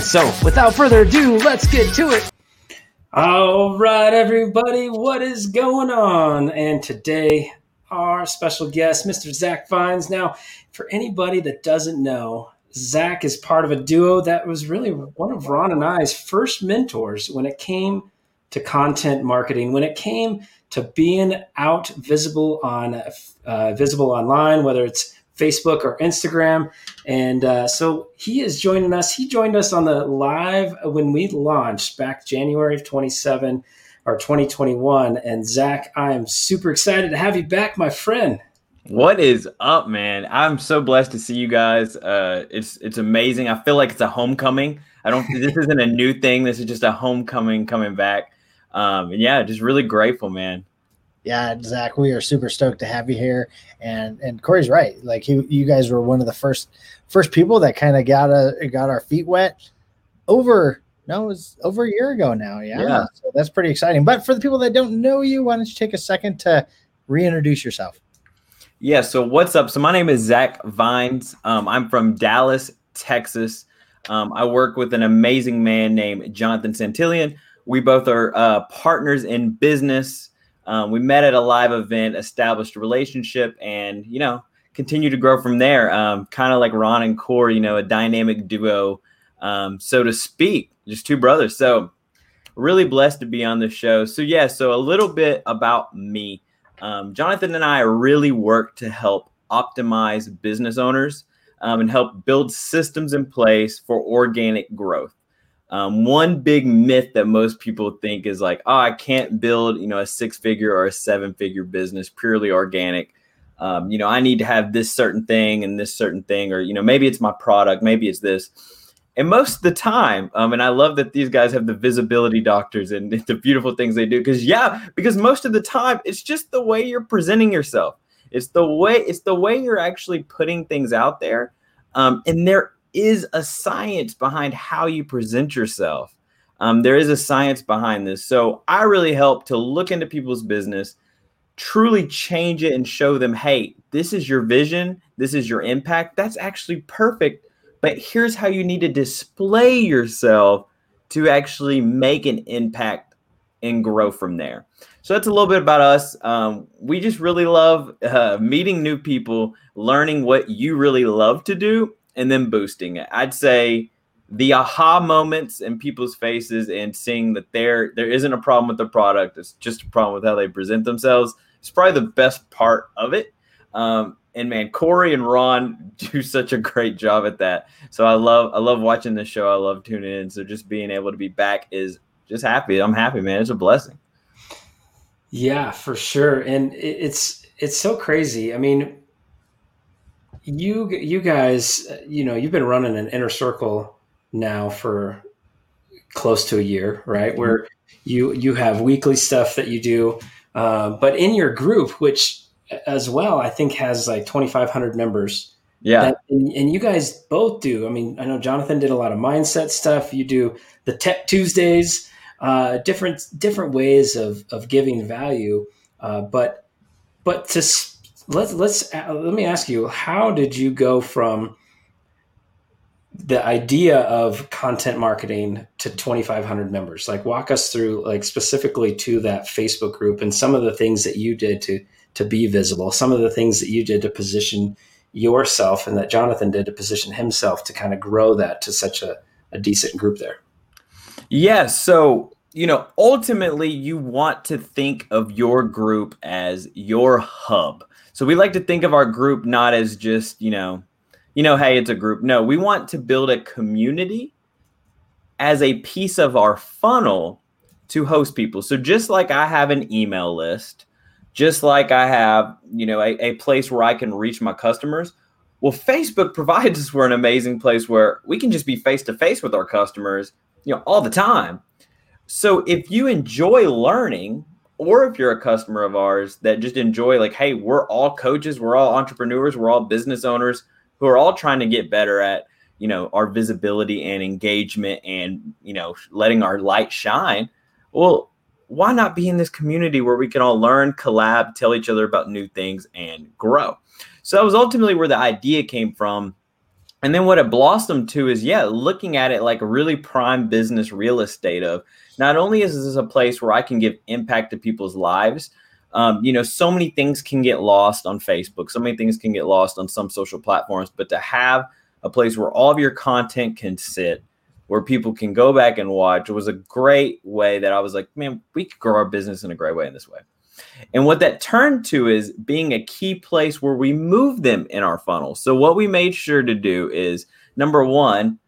So, without further ado, let's get to it. All right, everybody, what is going on? And today, our special guest, Mr. Zach Vines. Now, for anybody that doesn't know, Zach is part of a duo that was really one of Ron and I's first mentors when it came to content marketing, when it came to being out visible on uh, visible online, whether it's Facebook or Instagram. And uh, so he is joining us. He joined us on the live when we launched back January of 27 or 2021. And Zach, I am super excited to have you back, my friend. What is up, man? I'm so blessed to see you guys. Uh, it's it's amazing. I feel like it's a homecoming. I don't. this isn't a new thing. This is just a homecoming coming back. Um, and yeah, just really grateful, man yeah, Zach, we are super stoked to have you here. And and Corey's right. Like you, you guys were one of the first first people that kind of got a got our feet wet over no, it was over a year ago now. Yeah. yeah. So that's pretty exciting. But for the people that don't know you, why don't you take a second to reintroduce yourself? Yeah. So what's up? So my name is Zach Vines. Um, I'm from Dallas, Texas. Um, I work with an amazing man named Jonathan Santillion. We both are uh, partners in business. Um, we met at a live event, established a relationship, and you know, continue to grow from there. Um, kind of like Ron and Corey, you know, a dynamic duo, um, so to speak, just two brothers. So, really blessed to be on the show. So, yeah, so a little bit about me. Um, Jonathan and I really work to help optimize business owners um, and help build systems in place for organic growth. Um, one big myth that most people think is like, oh, I can't build, you know, a six figure or a seven figure business purely organic. Um, you know, I need to have this certain thing and this certain thing, or, you know, maybe it's my product, maybe it's this. And most of the time, um, and I love that these guys have the visibility doctors and the beautiful things they do. Because yeah, because most of the time it's just the way you're presenting yourself. It's the way it's the way you're actually putting things out there. Um, and there is a science behind how you present yourself. Um, there is a science behind this. So I really help to look into people's business, truly change it and show them, hey, this is your vision, this is your impact. That's actually perfect. But here's how you need to display yourself to actually make an impact and grow from there. So that's a little bit about us. Um, we just really love uh, meeting new people, learning what you really love to do, and then boosting it. I'd say the aha moments in people's faces and seeing that there there isn't a problem with the product, it's just a problem with how they present themselves. It's probably the best part of it. Um, and man, Corey and Ron do such a great job at that. So I love I love watching the show. I love tuning in. So just being able to be back is just happy. I'm happy, man. It's a blessing. Yeah, for sure. And it's it's so crazy. I mean, you you guys, you know, you've been running an inner circle now for close to a year, right? Mm-hmm. Where you you have weekly stuff that you do, uh, but in your group, which as well, I think has like twenty five hundred members. Yeah, that, and, and, you guys both do. I mean, I know Jonathan did a lot of mindset stuff. You do the Tech Tuesdays, uh, different different ways of of giving value, uh, but but to let's let's uh, let me ask you how did you go from the idea of content marketing to 2500 members? Like walk us through like specifically to that facebook group and some of the things that you did to to be visible some of the things that you did to position yourself and that jonathan did to position himself to kind of grow that to such a, a decent group there. Yeah so you know ultimately you want to think of your group as your hub so we like to think of our group not as just, you know, you know, hey, it's a group. No, we want to build a community as a piece of our funnel to host people. So just like I have an email list, just like I have, you know, a, a place where I can reach my customers, Well, Facebook provides us for an amazing place where we can just be face to face with our customers, you know, all the time. So if you enjoy learning, or if you're a customer of ours that just enjoy, like, hey, we're all coaches, we're all entrepreneurs, we're all business owners who are all trying to get better at, you know, our visibility and engagement and, you know, letting our light shine. Well, why not be in this community where we can all learn, collab, tell each other about new things, and grow? So that was ultimately where the idea came from. And then what it blossomed to is, yeah, looking at it like a really prime business real estate of not only is this a place where I can give impact to people's lives, um, you know, so many things can get lost on Facebook, so many things can get lost on some social platforms, but to have a place where all of your content can sit, where people can go back and watch, was a great way that I was like, man, we could grow our business in a great way in this way. And what that turned to is being a key place where we move them in our funnel. So, what we made sure to do is number one,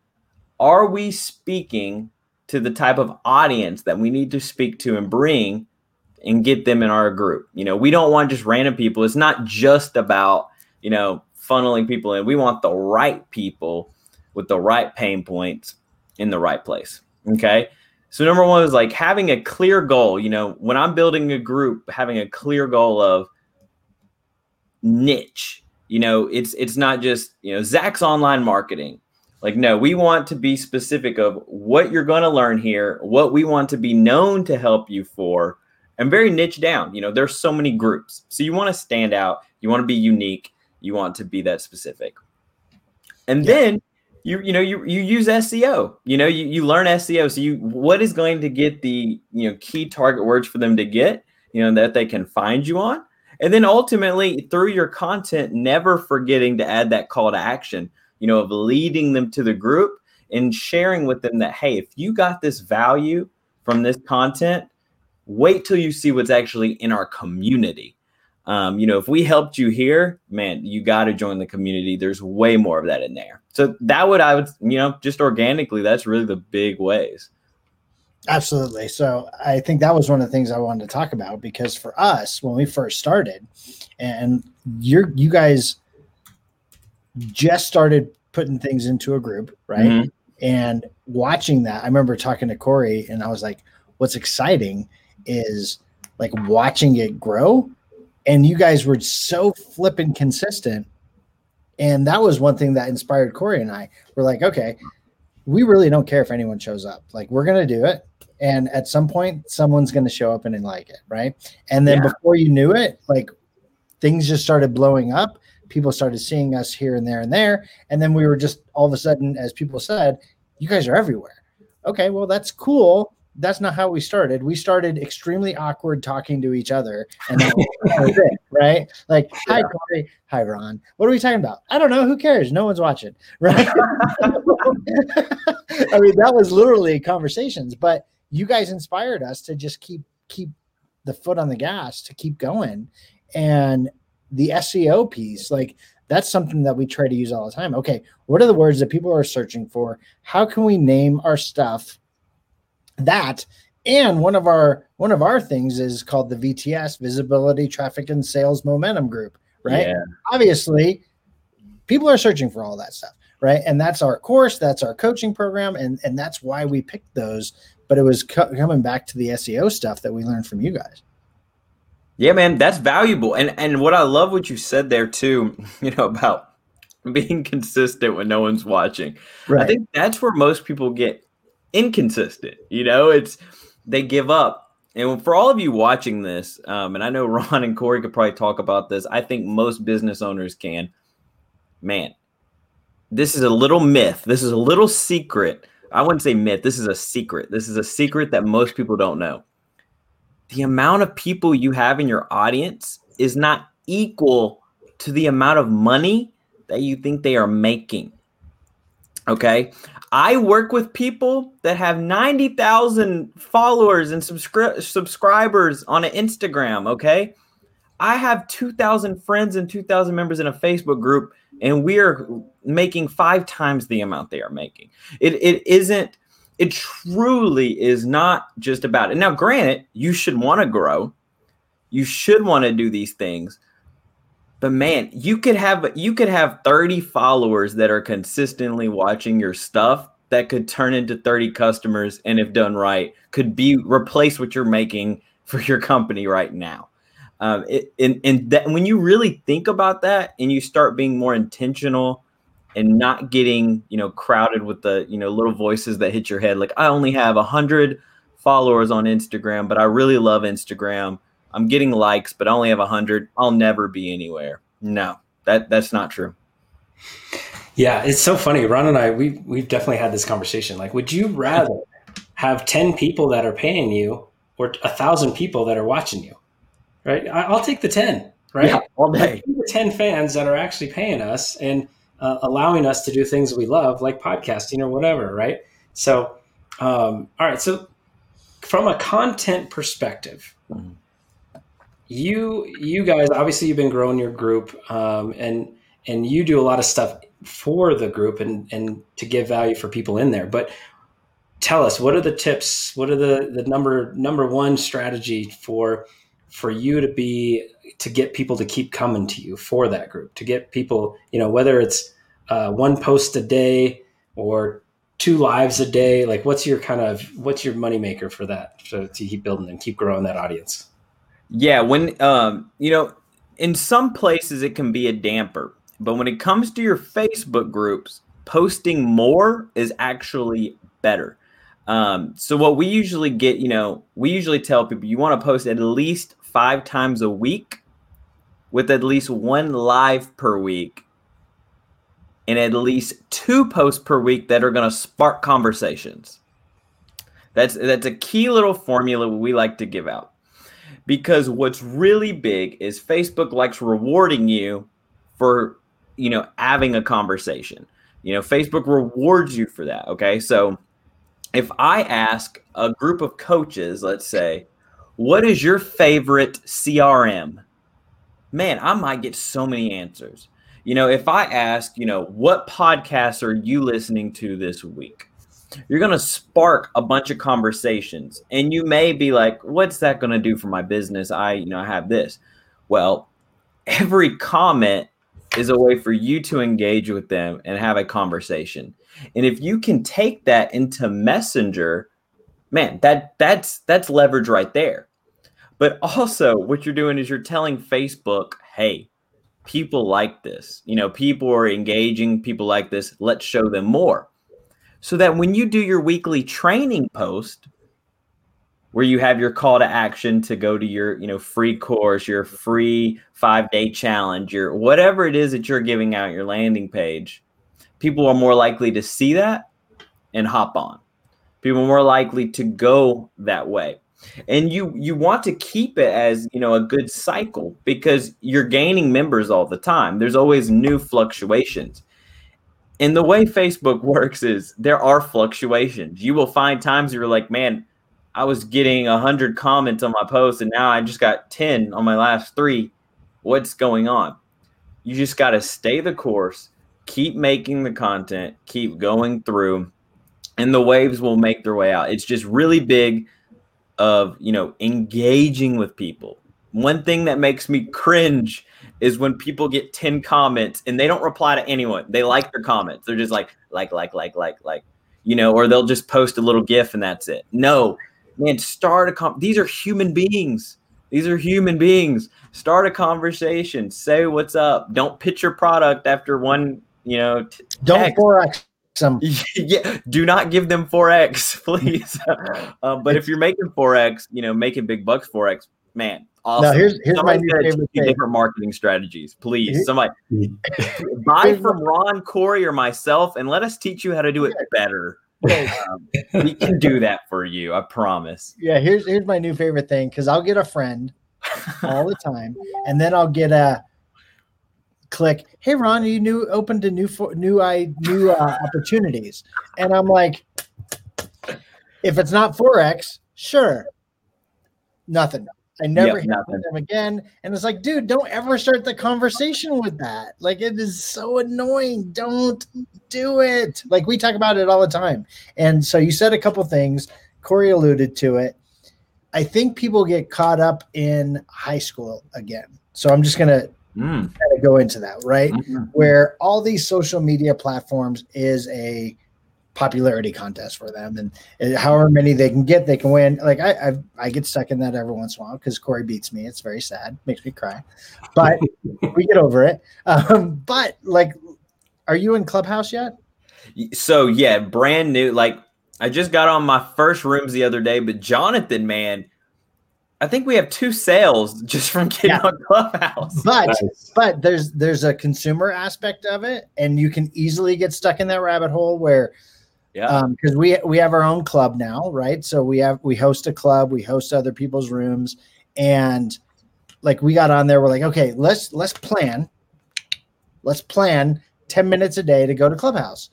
are we speaking to the type of audience that we need to speak to and bring and get them in our group? You know, we don't want just random people. It's not just about, you know, funneling people in. We want the right people with the right pain points in the right place. Okay. So number one is like having a clear goal. You know, when I'm building a group, having a clear goal of niche. You know, it's it's not just you know Zach's online marketing. Like no, we want to be specific of what you're going to learn here, what we want to be known to help you for, and very niche down. You know, there's so many groups, so you want to stand out. You want to be unique. You want to be that specific. And yeah. then you you know you you use SEO. You know you you learn SEO. So you what is going to get the you know key target words for them to get you know that they can find you on, and then ultimately through your content, never forgetting to add that call to action. You know of leading them to the group and sharing with them that hey, if you got this value from this content, wait till you see what's actually in our community. Um, you know, if we helped you here, man, you got to join the community. There's way more of that in there. So that would I would you know just organically that's really the big ways. Absolutely. So I think that was one of the things I wanted to talk about because for us when we first started, and you're you guys just started putting things into a group, right? Mm-hmm. And watching that, I remember talking to Corey, and I was like, "What's exciting is like watching it grow." And you guys were so flipping consistent and that was one thing that inspired Corey and I. We're like, okay, we really don't care if anyone shows up. Like, we're going to do it. And at some point, someone's going to show up and like it. Right. And then yeah. before you knew it, like things just started blowing up. People started seeing us here and there and there. And then we were just all of a sudden, as people said, you guys are everywhere. Okay, well, that's cool that's not how we started. We started extremely awkward talking to each other, and that was it, right? Like, hi Corey, hi Ron. What are we talking about? I don't know. Who cares? No one's watching, right? I mean, that was literally conversations, but you guys inspired us to just keep keep the foot on the gas to keep going, and the SEO piece, like that's something that we try to use all the time. Okay, what are the words that people are searching for? How can we name our stuff? that and one of our one of our things is called the VTS visibility traffic and sales momentum group right yeah. obviously people are searching for all that stuff right and that's our course that's our coaching program and and that's why we picked those but it was co- coming back to the SEO stuff that we learned from you guys yeah man that's valuable and and what I love what you said there too you know about being consistent when no one's watching right. I think that's where most people get inconsistent. You know, it's they give up. And for all of you watching this, um, and I know Ron and Corey could probably talk about this. I think most business owners can. Man, this is a little myth. This is a little secret. I wouldn't say myth. This is a secret. This is a secret that most people don't know. The amount of people you have in your audience is not equal to the amount of money that you think they are making. Okay. I work with people that have 90,000 followers and subscri- subscribers on an Instagram. Okay. I have 2,000 friends and 2,000 members in a Facebook group, and we are making five times the amount they are making. It, it isn't, it truly is not just about it. Now, granted, you should want to grow, you should want to do these things, But man, you could have you could have 30 followers that are consistently watching your stuff that could turn into 30 customers and if done right could be replace what you're making for your company right now. Um, it, and and that when you really think about that and you start being more intentional and not getting you know crowded with the you know little voices that hit your head like I only have a hundred followers on Instagram, but I really love Instagram. I'm getting likes, but I only have a hundred. I'll never be anywhere. No, that that's not true. Yeah, it's so funny. Ron and I, we we've definitely had this conversation. Like, would you rather have ten people that are paying you or a thousand people that are watching you? Right? I, will take the ten. Right? Yeah, all day. The ten fans that are actually paying us and uh, allowing us to do things we love, like podcasting or whatever. Right? So, um, all right. So, from a content perspective. Mm-hmm you you guys obviously you've been growing your group um, and and you do a lot of stuff for the group and and to give value for people in there but tell us what are the tips what are the the number number one strategy for for you to be to get people to keep coming to you for that group to get people you know whether it's uh, one post a day or two lives a day like what's your kind of what's your moneymaker for that to, to keep building and keep growing that audience yeah, when um, you know, in some places it can be a damper, but when it comes to your Facebook groups, posting more is actually better. Um, so what we usually get, you know, we usually tell people you want to post at least five times a week with at least one live per week and at least two posts per week that are going to spark conversations. That's that's a key little formula we like to give out because what's really big is Facebook likes rewarding you for you know having a conversation. You know, Facebook rewards you for that. Okay, so if I ask a group of coaches, let's say, what is your favorite CRM? Man, I might get so many answers. You know, if I ask, you know, what podcasts are you listening to this week? you're going to spark a bunch of conversations and you may be like what's that going to do for my business i you know i have this well every comment is a way for you to engage with them and have a conversation and if you can take that into messenger man that that's that's leverage right there. But also what you're doing is you're telling facebook hey people like this. You know people are engaging people like this. Let's show them more. So that when you do your weekly training post where you have your call to action to go to your you know free course your free five day challenge your whatever it is that you're giving out your landing page people are more likely to see that and hop on people more likely to go that way and you you want to keep it as you know a good cycle because you're gaining members all the time there's always new fluctuations and the way Facebook works is there are fluctuations. You will find times you're like, man, I was getting 100 comments on my post and now I just got 10 on my last three. What's going on? You just got to stay the course, keep making the content, keep going through, and the waves will make their way out. It's just really big of, you know, engaging with people. One thing that makes me cringe is when people get 10 comments and they don't reply to anyone. They like their comments. They're just like, like, like, like, like, like, you know, or they'll just post a little GIF and that's it. No, man, start a com- these are human beings. These are human beings. Start a conversation. Say what's up. Don't pitch your product after one, you know, t- don't forex some. yeah, do not give them forex please. um, but if you're making forex you know, making big bucks forex man, Awesome. Now here's here's Somebody my new favorite thing. different marketing strategies, please. Somebody buy from Ron, Corey, or myself, and let us teach you how to do it better. Um, we can do that for you, I promise. Yeah, here's here's my new favorite thing because I'll get a friend all the time, and then I'll get a click. Hey, Ron, are you new open to new new I new uh, opportunities? And I'm like, if it's not forex, sure, nothing. I never yep, hear them again. And it's like, dude, don't ever start the conversation with that. Like, it is so annoying. Don't do it. Like, we talk about it all the time. And so you said a couple things. Corey alluded to it. I think people get caught up in high school again. So I'm just going to mm. go into that, right? Mm-hmm. Where all these social media platforms is a popularity contest for them, and, and however many they can get, they can win. Like I, I, I get stuck in that every once in a while because Corey beats me. It's very sad, makes me cry, but we get over it. Um, but like, are you in Clubhouse yet? So yeah, brand new. Like I just got on my first rooms the other day, but Jonathan, man, I think we have two sales just from getting yeah. on Clubhouse. But nice. but there's there's a consumer aspect of it, and you can easily get stuck in that rabbit hole where yeah because um, we we have our own club now right so we have we host a club we host other people's rooms and like we got on there we're like okay let's let's plan let's plan 10 minutes a day to go to clubhouse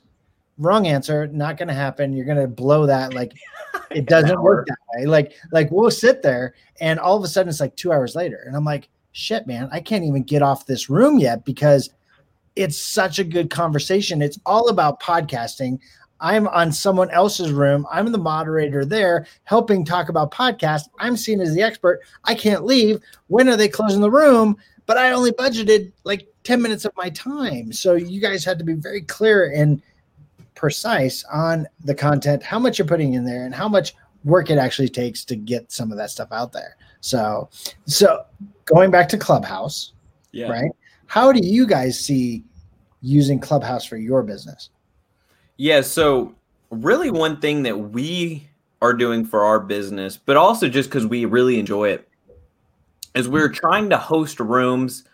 wrong answer not going to happen you're going to blow that like it doesn't work that way. Like like we'll sit there and all of a sudden it's like two hours later and i'm like shit man i can't even get off this room yet because it's such a good conversation. It's all about podcasting. I'm on someone else's room. I'm the moderator there helping talk about podcast i'm seen as the expert. I can't leave. When are they closing the room? But i only budgeted like 10 minutes of my time. So you guys had to be very clear and precise on the content, how much you're putting in there, and how much work it actually takes to get some of that stuff out there. So, so going back to Clubhouse, yeah. right? How do you guys see using Clubhouse for your business? Yeah, so really one thing that we are doing for our business, but also just because we really enjoy it, is we're trying to host rooms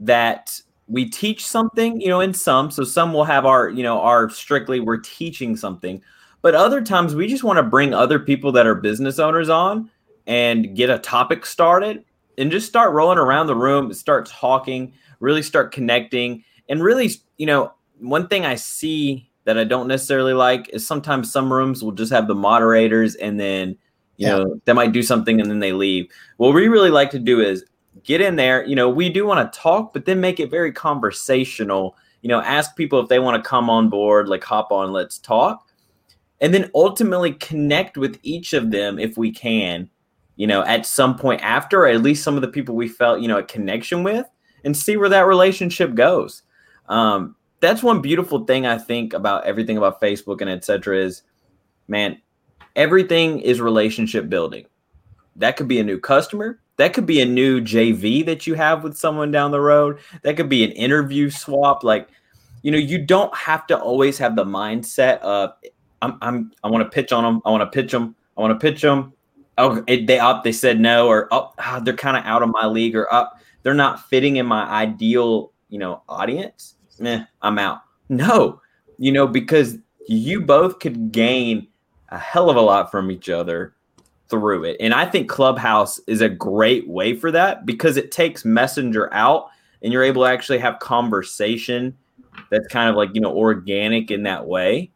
that we teach something, you know, in some. So some will have our, you know, our strictly we're teaching something. But other times we just want to bring other people that are business owners on and get a topic started and just start rolling around the room, start talking, really start connecting. And really, you know, one thing I see that I don't necessarily like is sometimes some rooms will just have the moderators and then, you yeah. know, they might do something and then they leave. What we really like to do is get in there. You know, we do want to talk, but then make it very conversational. You know, ask people if they want to come on board, like hop on, let's talk. And then ultimately connect with each of them if we can, you know, at some point after, or at least some of the people we felt, you know, a connection with and see where that relationship goes. Um, that's one beautiful thing I think about everything about Facebook and etc. is man, everything is relationship building. That could be a new customer, that could be a new JV that you have with someone down the road. That could be an interview swap. Like, you know, you don't have to always have the mindset of I'm, I'm I want to pitch on them. I want to pitch them. I want to pitch them. Oh, it, they up. They said no, or up. Oh, ah, they're kind of out of my league, or up. They're not fitting in my ideal, you know, audience. Meh, I'm out. No, you know, because you both could gain a hell of a lot from each other through it. And I think Clubhouse is a great way for that because it takes Messenger out and you're able to actually have conversation that's kind of like, you know, organic in that way.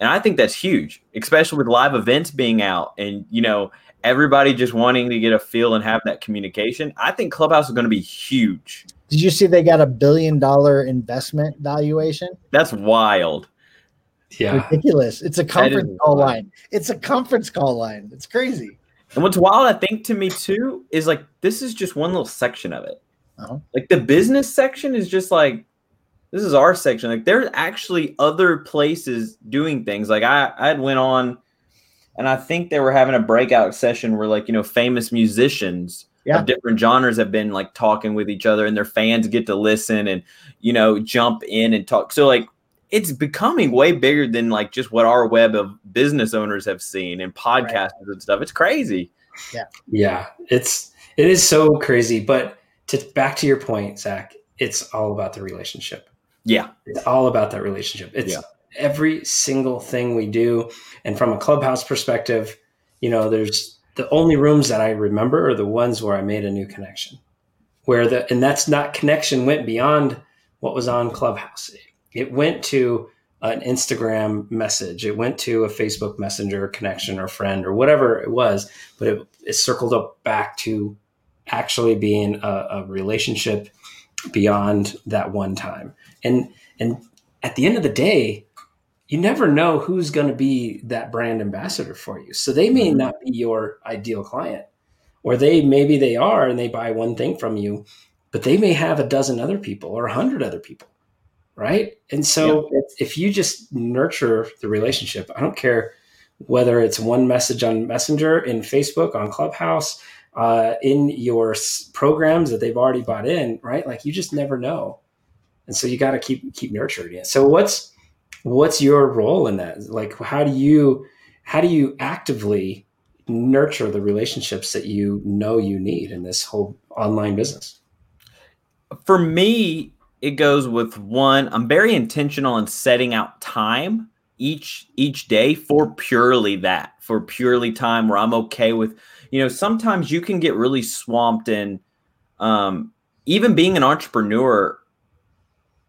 And I think that's huge, especially with live events being out and, you know, everybody just wanting to get a feel and have that communication. I think Clubhouse is going to be huge. Did you see they got a billion dollar investment valuation? That's wild. Yeah. Ridiculous. It's a conference call wild. line. It's a conference call line. It's crazy. And what's wild, I think, to me too, is like this is just one little section of it. Uh-huh. Like the business section is just like this is our section. Like there's actually other places doing things. Like I I had went on and I think they were having a breakout session where like, you know, famous musicians yeah. of different genres have been like talking with each other and their fans get to listen and you know jump in and talk. So like it's becoming way bigger than like just what our web of business owners have seen and podcasters right. and stuff. It's crazy. Yeah. Yeah. It's it is so crazy. But to back to your point, Zach, it's all about the relationship. Yeah. It's all about that relationship. It's yeah. every single thing we do. And from a clubhouse perspective, you know, there's the only rooms that I remember are the ones where I made a new connection. Where the and that's not connection went beyond what was on Clubhouse it went to an Instagram message, it went to a Facebook Messenger connection or friend or whatever it was, but it, it circled up back to actually being a, a relationship beyond that one time. And and at the end of the day, you never know who's going to be that brand ambassador for you. So they may mm-hmm. not be your ideal client, or they maybe they are and they buy one thing from you, but they may have a dozen other people or a hundred other people. Right. And so yeah. if you just nurture the relationship, I don't care whether it's one message on Messenger, in Facebook, on Clubhouse, uh, in your programs that they've already bought in, right? Like you just never know, and so you got to keep keep nurturing it. So what's what's your role in that? Like how do you how do you actively nurture the relationships that you know you need in this whole online business? For me, it goes with one. I'm very intentional in setting out time each each day for purely that for purely time where i'm okay with you know sometimes you can get really swamped in um even being an entrepreneur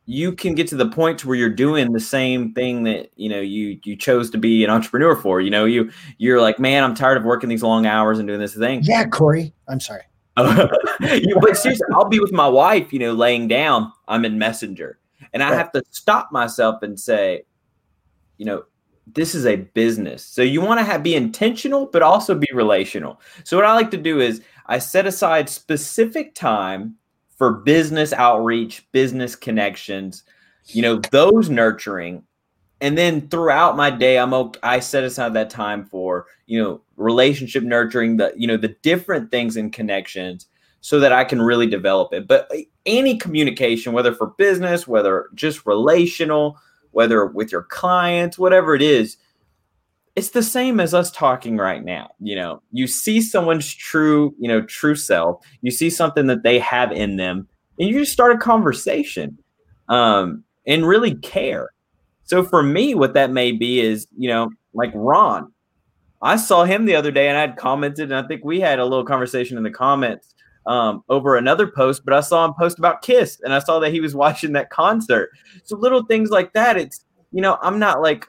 you can get to the point where you're doing the same thing that you know you you chose to be an entrepreneur for you know you you're like man i'm tired of working these long hours and doing this thing yeah corey i'm sorry but seriously i'll be with my wife you know laying down i'm in messenger and i right. have to stop myself and say you know, this is a business. So you want to have, be intentional, but also be relational. So what I like to do is I set aside specific time for business outreach, business connections, you know, those nurturing. And then throughout my day, I'm I set aside that time for, you know, relationship nurturing, the, you know, the different things and connections so that I can really develop it. But any communication, whether for business, whether just relational, whether with your clients, whatever it is, it's the same as us talking right now. You know, you see someone's true, you know, true self, you see something that they have in them, and you just start a conversation um, and really care. So for me, what that may be is, you know, like Ron, I saw him the other day and I had commented, and I think we had a little conversation in the comments um, over another post, but I saw him post about Kiss and I saw that he was watching that concert. So little things like that. It's, you know, I'm not like,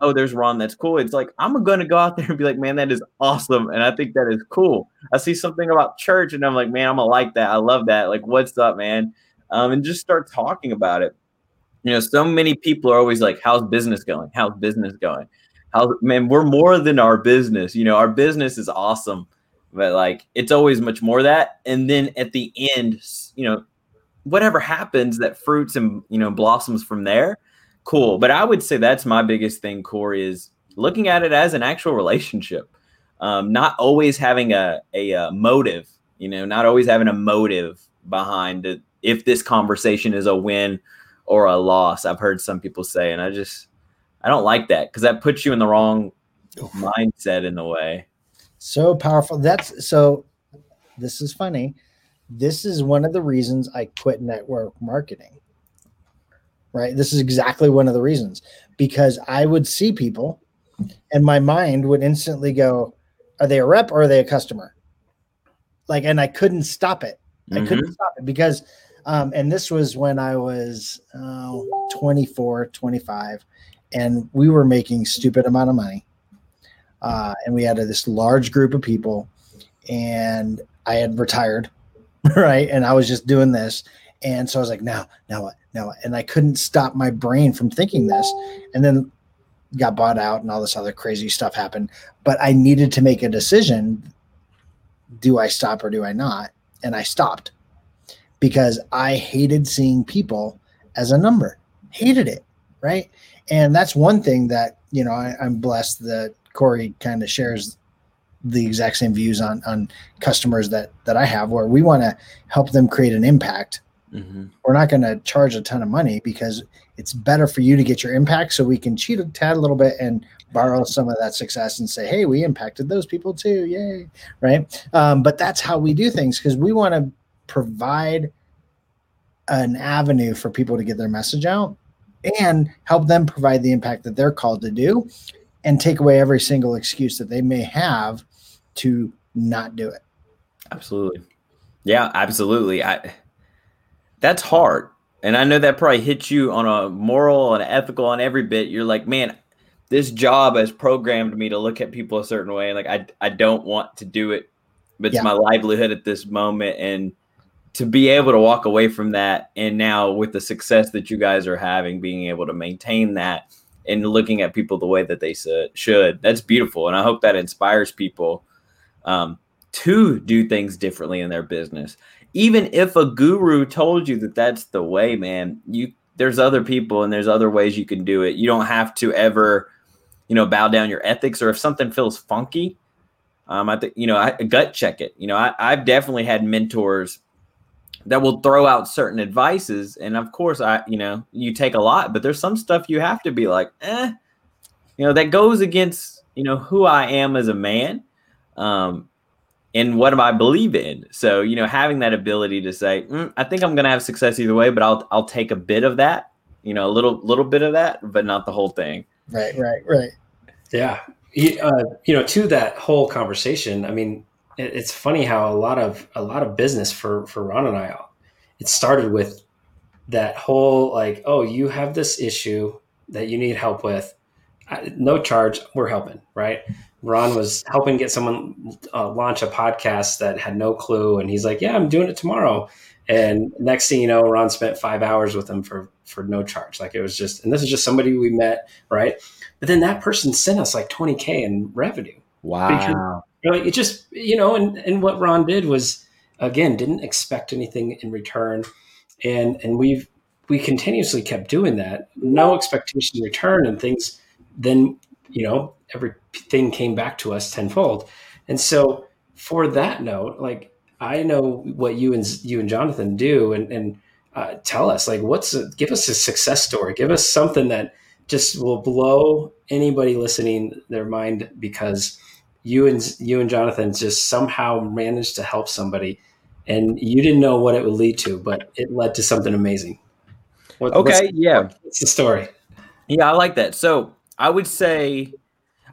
oh, there's Ron, that's cool. It's like, I'm going to go out there and be like, man, that is awesome. And I think that is cool. I see something about church and I'm like, man, I'm going to like that. I love that. Like, what's up, man? Um, and just start talking about it. You know, so many people are always like, how's business going? How's business going? How, man, we're more than our business. You know, our business is awesome but like it's always much more that and then at the end you know whatever happens that fruits and you know blossoms from there cool but i would say that's my biggest thing corey is looking at it as an actual relationship um, not always having a, a, a motive you know not always having a motive behind it if this conversation is a win or a loss i've heard some people say and i just i don't like that because that puts you in the wrong mindset in a way so powerful. That's so. This is funny. This is one of the reasons I quit network marketing. Right. This is exactly one of the reasons because I would see people and my mind would instantly go, are they a rep or are they a customer? Like, and I couldn't stop it. Mm-hmm. I couldn't stop it because, um, and this was when I was uh, 24, 25, and we were making stupid amount of money uh, and we had a, this large group of people, and I had retired, right? And I was just doing this, and so I was like, now, now what, now what? And I couldn't stop my brain from thinking this, and then got bought out, and all this other crazy stuff happened. But I needed to make a decision: do I stop or do I not? And I stopped because I hated seeing people as a number, hated it, right? And that's one thing that you know I, I'm blessed that Corey kind of shares the exact same views on on customers that that I have, where we want to help them create an impact. Mm-hmm. We're not going to charge a ton of money because it's better for you to get your impact, so we can cheat a tad a little bit and borrow some of that success and say, "Hey, we impacted those people too, yay!" Right? Um, but that's how we do things because we want to provide an avenue for people to get their message out and help them provide the impact that they're called to do and take away every single excuse that they may have to not do it. Absolutely. Yeah, absolutely. I that's hard. And I know that probably hits you on a moral and ethical on every bit. You're like, man, this job has programmed me to look at people a certain way. Like I I don't want to do it, but it's yeah. my livelihood at this moment. And to be able to walk away from that and now with the success that you guys are having, being able to maintain that and looking at people the way that they should. That's beautiful, and I hope that inspires people um, to do things differently in their business. even if a guru told you that that's the way, man, you there's other people and there's other ways you can do it. You don't have to ever, you know, bow down your ethics or if something feels funky, um, I think, you know, I gut check it. You know, I, I've definitely had mentors that will throw out certain advices. And of course, I, you know, you take a lot, but there's some stuff you have to be like, eh, you know, that goes against, you know, who I am as a man. Um, and what do I believe in? So, you know, having that ability to say, mm, I think I'm going to have success either way, but I'll, I'll take a bit of that, you know, a little, little bit of that, but not the whole thing. Right, right, right. Yeah. Uh, you know, to that whole conversation, I mean, it, it's funny how a lot of, a lot of business for, for Ron and I, it started with that whole like, oh, you have this issue that you need help with. No charge, we're helping, right? Ron was helping get someone uh, launch a podcast that had no clue, and he's like, "Yeah, I'm doing it tomorrow." And next thing you know, Ron spent five hours with him for for no charge. Like it was just, and this is just somebody we met, right? But then that person sent us like 20k in revenue. Wow! Like it just, you know, and and what Ron did was again didn't expect anything in return, and and we've we continuously kept doing that, no expectation in return, and things. Then you know everything came back to us tenfold. And so for that note, like I know what you and you and Jonathan do, and and uh, tell us like what's a, give us a success story, give us something that just will blow anybody listening their mind because you and you and Jonathan just somehow managed to help somebody, and you didn't know what it would lead to, but it led to something amazing. What, okay, what's, yeah, what's the story? Yeah, I like that. So I would say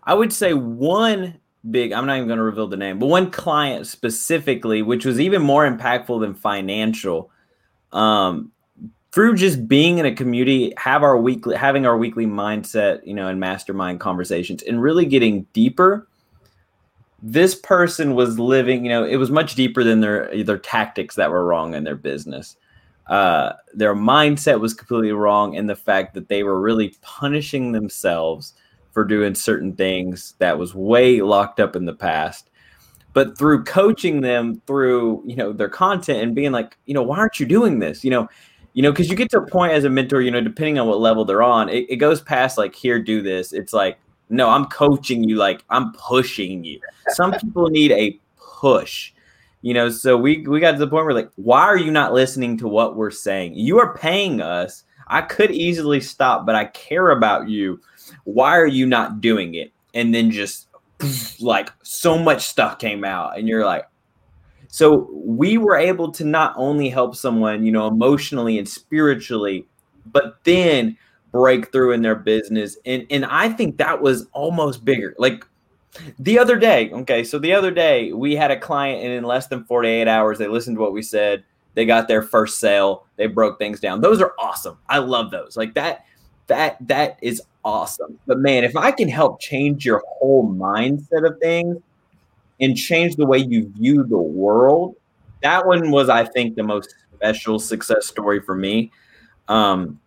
I would say one big, I'm not even going to reveal the name, but one client specifically, which was even more impactful than financial, um, through just being in a community, have our weekly, having our weekly mindset, you know, and mastermind conversations and really getting deeper. This person was living, you know, it was much deeper than their their tactics that were wrong in their business. Uh, their mindset was completely wrong, and the fact that they were really punishing themselves for doing certain things that was way locked up in the past. But through coaching them through you know their content and being like you know why aren't you doing this? You know you know because you get to a point as a mentor you know depending on what level they're on it, it goes past like here do this. It's like no i'm coaching you like i'm pushing you. Some people need a push you know so we we got to the point where like why are you not listening to what we're saying? You are paying us. I could easily stop but i care about you. Why are you not doing it? And then just like so much stuff came out, and you're like, so we were able to not only help someone, you know, emotionally and spiritually, but then break through in their business. And and I think that was almost bigger. Like the other day, okay, so the other day we had a client and in less than 48 hours they listened to what we said. They got their first sale. They broke things down. Those are awesome. I love those. Like that that that is awesome. But man, if I can help change your whole mindset of things and change the way you view the world, that one was, I think, the most special success story for me um,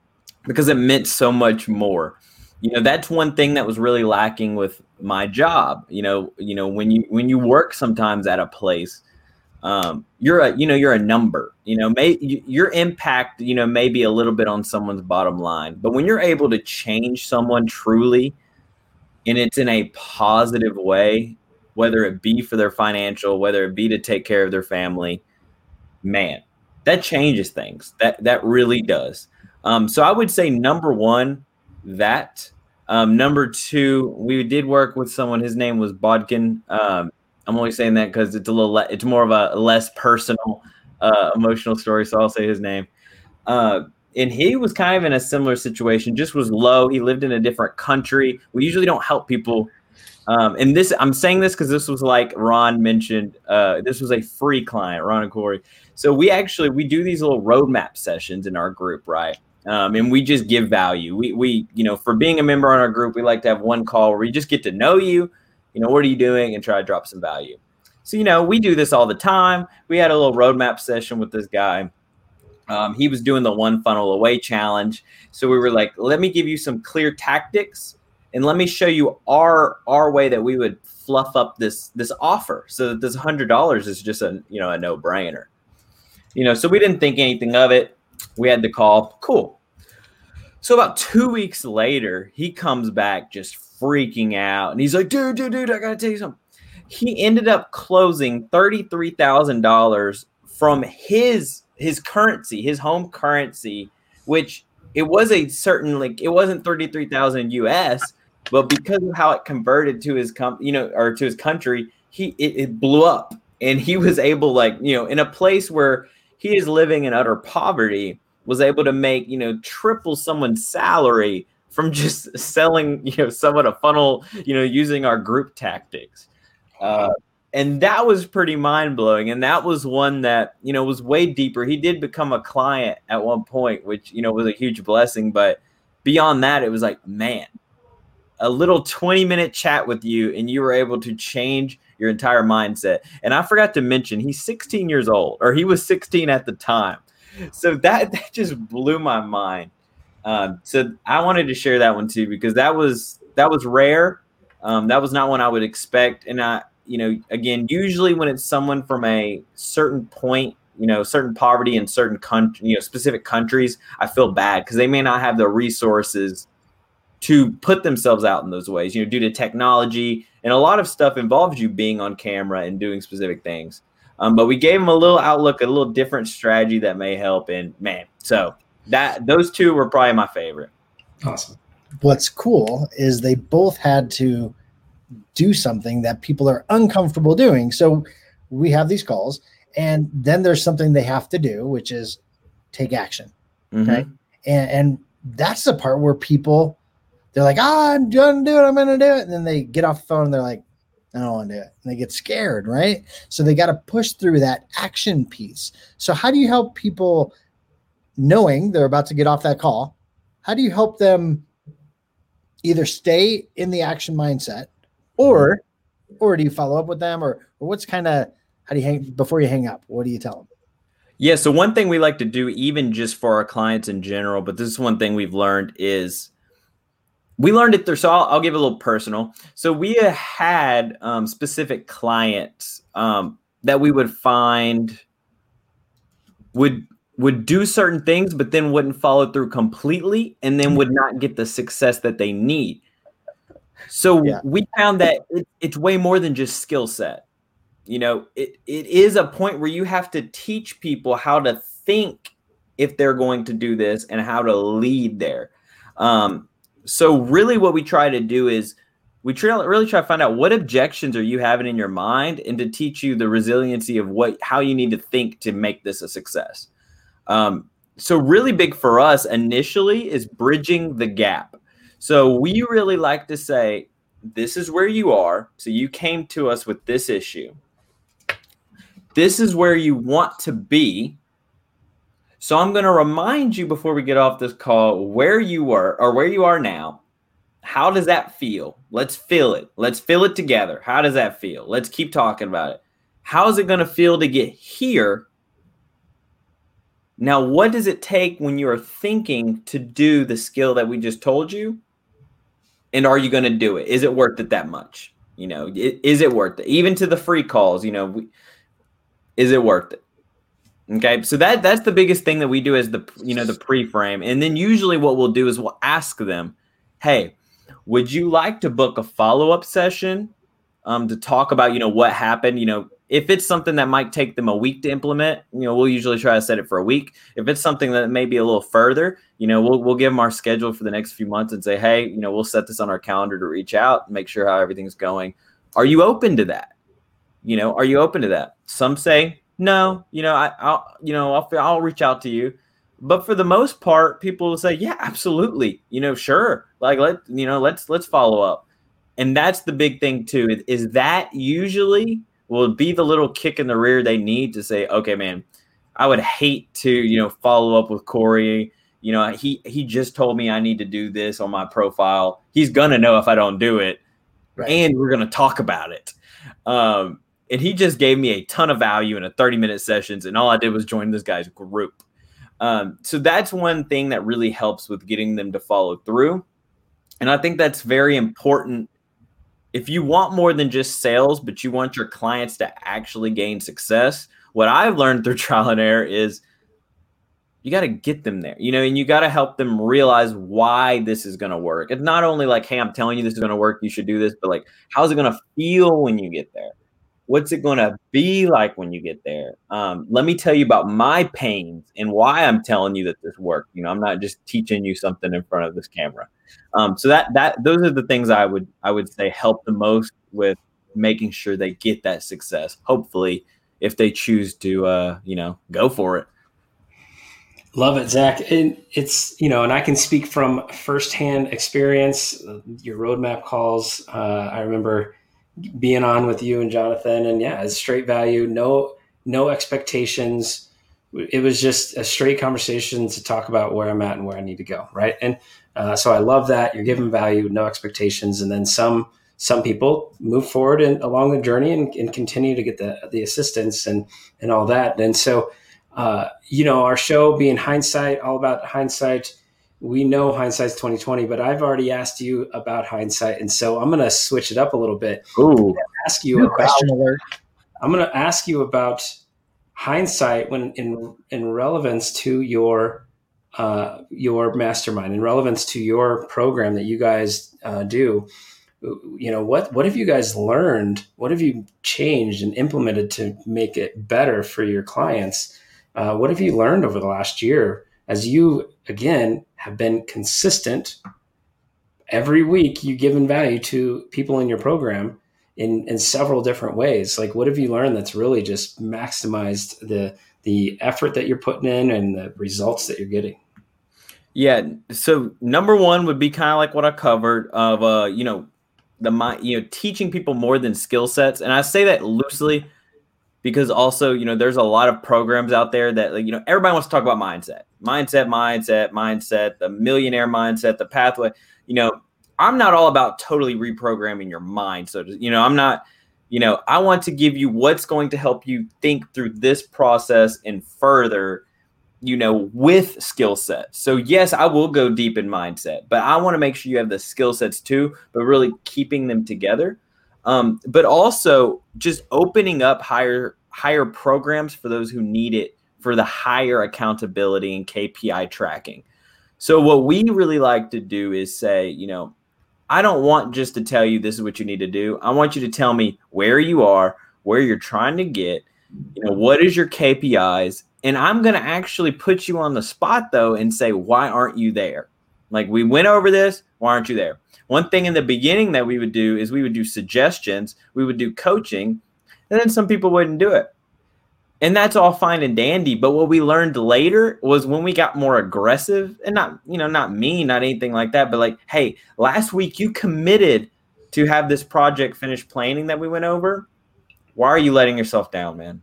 because it meant so much more. You know, that's one thing that was really lacking with my job. You know, you know when you when you work sometimes at a place um, you're a you know you're a number you know may your impact you know may be a little bit on someone's bottom line but when you're able to change someone truly and it's in a positive way whether it be for their financial whether it be to take care of their family man that changes things that that really does um, so i would say number one that um, number two we did work with someone his name was bodkin um, I'm only saying that because it's a little, le- it's more of a less personal, uh, emotional story. So I'll say his name. Uh, and he was kind of in a similar situation, just was low. He lived in a different country. We usually don't help people. Um, and this, I'm saying this because this was like Ron mentioned, uh, this was a free client, Ron and Corey. So we actually, we do these little roadmap sessions in our group, right? Um, and we just give value. We, we, you know, for being a member on our group, we like to have one call where we just get to know you you know, what are you doing? And try to drop some value. So, you know, we do this all the time. We had a little roadmap session with this guy. Um, he was doing the one funnel away challenge. So we were like, let me give you some clear tactics and let me show you our our way that we would fluff up this this offer so that this hundred dollars is just a you know a no brainer. You know, so we didn't think anything of it. We had the call. Cool. So about two weeks later, he comes back just freaking out. And he's like, dude, dude, dude, I gotta tell you something. He ended up closing $33,000 from his his currency, his home currency, which it was a certain like it wasn't 33,000 US, but because of how it converted to his com, you know, or to his country, he it, it blew up and he was able like, you know, in a place where he is living in utter poverty, was able to make, you know, triple someone's salary from just selling, you know, someone a funnel, you know, using our group tactics. Uh, and that was pretty mind blowing. And that was one that, you know, was way deeper. He did become a client at one point, which, you know, was a huge blessing. But beyond that, it was like, man, a little 20 minute chat with you, and you were able to change your entire mindset. And I forgot to mention, he's 16 years old, or he was 16 at the time. So that, that just blew my mind. Um, so I wanted to share that one too because that was that was rare. Um, that was not one I would expect, and I, you know, again, usually when it's someone from a certain point, you know, certain poverty in certain country, you know, specific countries, I feel bad because they may not have the resources to put themselves out in those ways, you know, due to technology and a lot of stuff involves you being on camera and doing specific things. Um, but we gave them a little outlook, a little different strategy that may help. And man, so that those two were probably my favorite. Awesome. What's cool is they both had to do something that people are uncomfortable doing. So we have these calls, and then there's something they have to do, which is take action. Mm-hmm. Okay. And, and that's the part where people they're like, ah, I'm gonna do it, I'm gonna do it. And then they get off the phone and they're like, I don't want to do it. And they get scared, right? So they got to push through that action piece. So how do you help people knowing they're about to get off that call? How do you help them either stay in the action mindset or or do you follow up with them or or what's kind of how do you hang before you hang up? What do you tell them? Yeah. So one thing we like to do, even just for our clients in general, but this is one thing we've learned is we learned it through. So I'll, I'll give a little personal. So we had um, specific clients um, that we would find would would do certain things, but then wouldn't follow through completely, and then would not get the success that they need. So Yeah. we found that it, it's way more than just skill set. You know, it, it is a point where you have to teach people how to think if they're going to do this and how to lead there. Um, so really what we try to do is we try really try to find out what objections are you having in your mind and to teach you the resiliency of what how you need to think to make this a success. Um, so really big for us initially is bridging the gap. So we really like to say, this is where you are. So you came to us with this issue. This is where you want to be. So I'm going to remind you before we get off this call where you were or where you are now. How does that feel? Let's feel it. Let's feel it together. How does that feel? Let's keep talking about it. How is it going to feel to get here? Now, what does it take when you are thinking to do the skill that we just told you? And are you going to do it? Is it worth it that much? You know, is it worth it? Even to the free calls, you know, we, is it worth it? Okay, so that that's the biggest thing that we do is the you know the pre-frame, and then usually what we'll do is we'll ask them, "Hey, would you like to book a follow-up session um, to talk about you know what happened? You know, if it's something that might take them a week to implement, you know, we'll usually try to set it for a week. If it's something that may be a little further, you know, we'll we'll give them our schedule for the next few months and say, hey, you know, we'll set this on our calendar to reach out, make sure how everything's going. Are you open to that? You know, are you open to that? Some say no. You know, I, I'll you know I'll I'll reach out to you. But for the most part, people will say, yeah, absolutely. You know, sure. Like let you know, let's let's follow up. And that's the big thing too. Is, that usually will be the little kick in the rear they need to say, okay, man, I would hate to, you know, follow up with Corey. You know, he he just told me I need to do this on my profile. He's gonna know if I don't do it, Right. and we're gonna talk about it. Um, and he just gave me a ton of value in a 30 minute sessions, and all I did was join this guy's group. Um, so that's one thing that really helps with getting them to follow through. And I think that's very important. If you want more than just sales, but you want your clients to actually gain success, what I've learned through trial and error is you got to get them there, you know, and you got to help them realize why this is going to work. It's not only like, hey, I'm telling you this is going to work, you should do this, but like, how's it going to feel when you get there? What's it going to be like when you get there? Um, let me tell you about my pains and why I'm telling you that this worked. You know, I'm not just teaching you something in front of this camera. Um, so that that those are the things I would I would say help the most with making sure they get that success. Hopefully, if they choose to, uh, you know, go for it. Love it, Zach. And it's, you know, and I can speak from firsthand experience, your roadmap calls. Uh, I remember being on with you and Jonathan and yeah, it's straight value, no, no expectations. It was just a straight conversation to talk about where I'm at and where I need to go. Right. And uh, so I love that you're giving value, no expectations. And then some, some people move forward and along the journey and, and continue to get the, the assistance and, and all that. And so, uh, you know, our show being hindsight, all about hindsight. We know hindsight's twenty twenty, but I've already asked you about hindsight, and so I'm going to switch it up a little bit. Ooh, ask you about, question alert. I'm going to ask you about hindsight when in in relevance to your uh, your mastermind, in relevance to your program that you guys uh, do. You know what? What have you guys learned? What have you changed and implemented to make it better for your clients? Uh, what have you learned over the last year as you, again, have been consistent? Every week, you've given value to people in your program in, in several different ways. Like, what have you learned that's really just maximized the the effort that you're putting in and the results that you're getting? Yeah. So number one would be kind of like what I covered of uh, you know, the mind, you know, teaching people more than skill sets. And I say that loosely because also you know there's a lot of programs out there that like, you know everybody wants to talk about mindset. Mindset mindset mindset the millionaire mindset the pathway. You know i'm not all about totally reprogramming your mind so to, you know i'm not you know i want to give you what's going to help you think through this process and further you know with skill sets so yes i will go deep in mindset but i want to make sure you have the skill sets too but really keeping them together um, but also just opening up higher higher programs for those who need it for the higher accountability and KPI tracking. So what we really like to do is say, you know, I don't want just to tell you this is what you need to do. I want you to tell me where you are, where you're trying to get, you know, what is your KPIs, and I'm going to actually put you on the spot though and say why aren't you there? Like we went over this, why aren't you there? One thing in the beginning that we would do is we would do suggestions, we would do coaching, and then some people wouldn't do it. And that's all fine and dandy. But what we learned later was when we got more aggressive and not, you know, not mean, not anything like that, but like, hey, last week you committed to have this project finished planning that we went over. Why are you letting yourself down, man?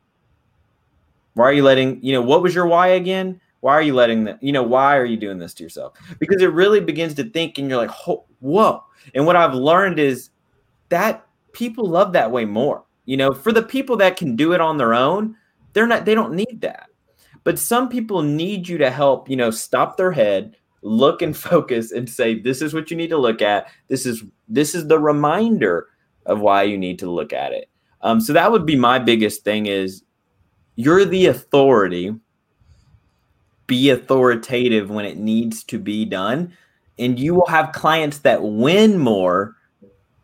Why are you letting, you know, what was your why again? Why are you letting that, you know, why are you doing this to yourself? Because it really begins to think and you're like, whoa. And what I've learned is that people love that way more. You know, for the people that can do it on their own, they're not they don't need that. But some people need you to help, you know, stop their head, look and focus and say this is what you need to look at. This is this is the reminder of why you need to look at it. Um, so that would be my biggest thing is you're the authority be authoritative when it needs to be done and you will have clients that win more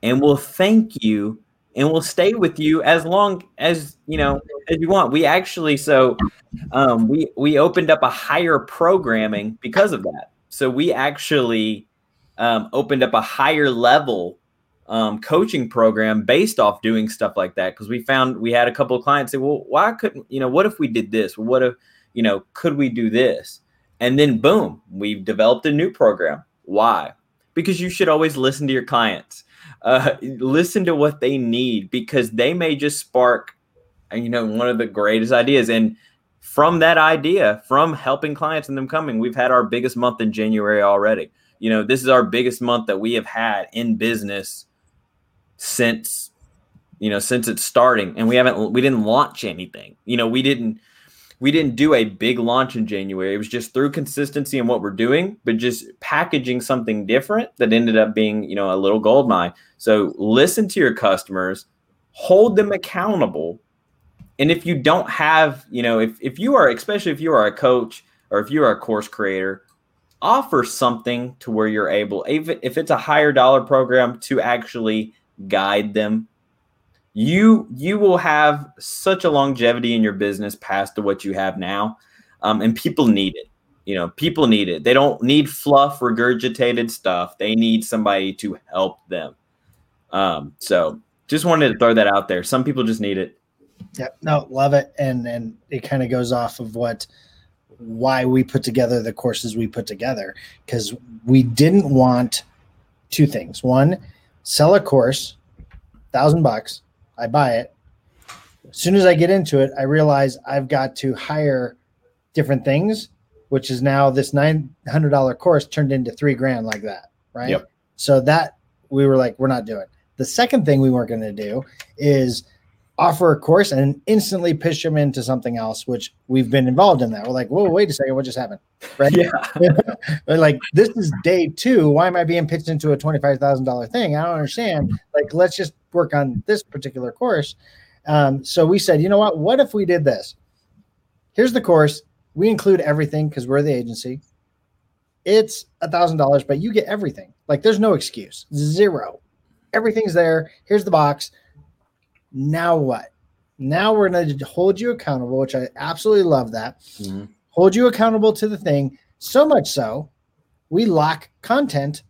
and will thank you and will stay with you as long as you know as you want. We actually so um, we we opened up a higher programming because of that. So we actually um, opened up a higher level um, coaching program based off doing stuff like that because we found we had a couple of clients say, well, why couldn't you know what if we did this? What if you know could we do this? And then boom, we've developed a new program. Why? Because you should always listen to your clients uh, listen to what they need because they may just spark, you know, one of the greatest ideas. And from that idea, from helping clients and them coming, we've had our biggest month in January already. You know, this is our biggest month that we have had in business since, you know, since it's starting. And we haven't, we didn't launch anything. You know, we didn't we didn't do a big launch in January. It was just through consistency in what we're doing, but just packaging something different that ended up being, you know, a little gold mine. So listen to your customers, hold them accountable, and if you don't have, you know, if if you are, especially if you are a coach or if you are a course creator, offer something to where you're able, if it's a higher dollar program, to actually guide them. You you will have such a longevity in your business past to what you have now, um, and people need it. You know, people need it. They don't need fluff, regurgitated stuff. They need somebody to help them. Um, so just wanted to throw that out there. Some people just need it. Yeah, no, love it, and and it kind of goes off of what why we put together the courses we put together because we didn't want two things. One, sell a course, thousand bucks, I buy it. As soon as I get into it, I realize I've got to hire different things, which is now this nine hundred dollar course turned into three grand like that, right? Yep. So that we were like, we're not doing. The second thing we weren't going to do is offer a course and instantly pitch them into something else, which we've been involved in that. We're like, whoa, wait a second, what just happened? Right? Yeah. like this is day two. Why am I being pitched into a twenty-five thousand dollar thing? I don't understand. Like, let's just work on this particular course. Um, so we said, you know what? What if we did this? Here's the course. We include everything because we're the agency. It's a thousand dollars, but you get everything. Like, there's no excuse. Zero. Everything's there. Here's the box now what? Now we're going to hold you accountable, which I absolutely love that. Mhm. Hold you accountable to the thing. So much so, we lock content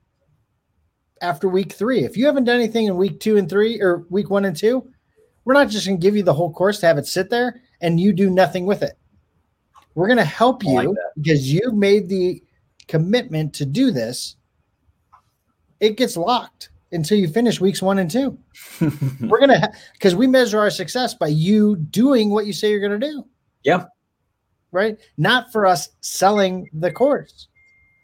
after week three. If you haven't done anything in week two and three, or week one and two, we're not just going to give you the whole course to have it sit there and you do nothing with it. We're going to help I like you because you've made the commitment to do this. It gets locked until you finish weeks one and two. We're gonna because we measure our success by you doing what you say you're gonna do. Yeah. Right. Not for us selling the course.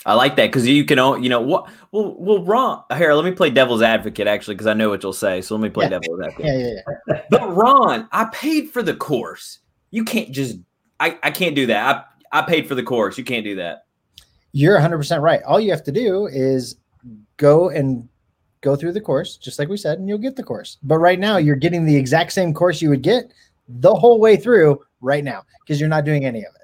I like that because you can, you know, what? Well, well, Ron. Here, let me play devil's advocate actually, because I know what you'll say. So let me play Yeah. devil's advocate. Yeah, yeah, yeah. But Ron, I paid for the course. You can't just. I I can't do that. I I paid for the course. You can't do that. You're 100 percent right. All you have to do is go and go through the course, just like we said, and you'll get the course. But right now, you're getting the exact same course you would get the whole way through right now because you're not doing any of it.